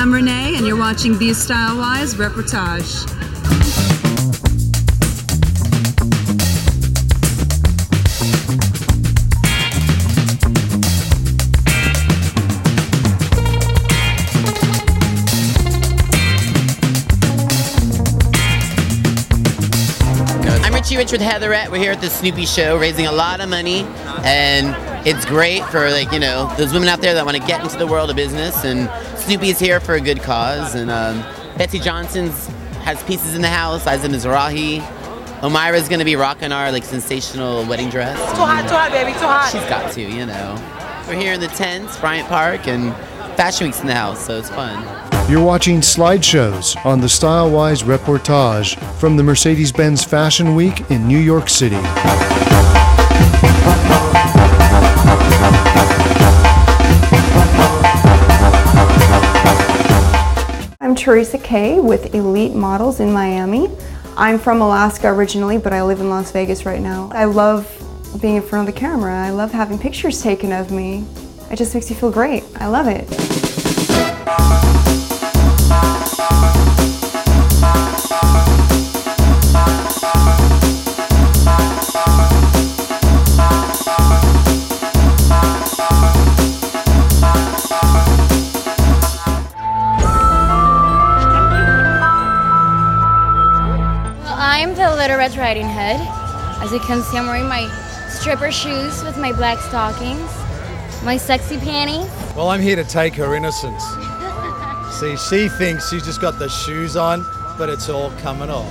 am Renee, and you're watching Be Style Wise Reportage. I'm Richie Rich with Heatherette. We're here at the Snoopy Show, raising a lot of money, and it's great for like you know those women out there that want to get into the world of business. And Snoopy's here for a good cause. And um, Betsey Johnson's has pieces in the house. Isaac Mizrahi. Omira's gonna be rocking our like sensational wedding dress. Too hot, too hot, baby, too hot. She's got to, you know. We're here in the tents, Bryant Park, and Fashion Week's in the house, so it's fun. You're watching slideshows on the Stylewise reportage from the Mercedes Benz Fashion Week in New York City. I'm Teresa Kay with Elite Models in Miami. I'm from Alaska originally, but I live in Las Vegas right now. I love being in front of the camera. I love having pictures taken of me. It just makes you feel great. I love it. I'm the Little Red Riding Hood. As you can see, I'm wearing my stripper shoes with my black stockings, my sexy panties. Well, I'm here to take her innocence. See, she thinks she's just got the shoes on, but it's all coming off.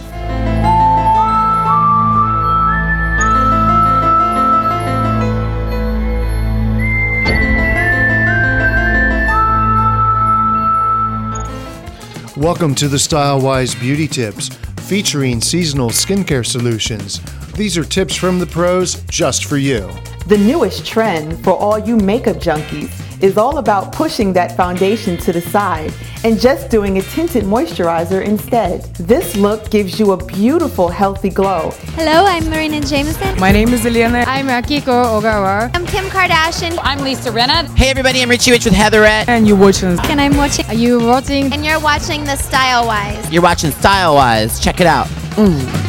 Welcome to the Stylewise Beauty Tips, featuring seasonal skincare solutions. These are tips from the pros just for you. The newest trend for all you makeup junkies is all about pushing that foundation to the side and just doing a tinted moisturizer instead. This look gives you a beautiful, healthy glow. Hello, I'm Marina Jameson. My name is Eliana. I'm Akiko Ogawa. I'm Kim Kardashian. I'm Lisa Rinna. Hey everybody, I'm Richie Rich with Heatherette. And you're watching. And I'm watching. Are you watching? And you're watching the Style Wise. You're watching Style Wise. Check it out. Mm.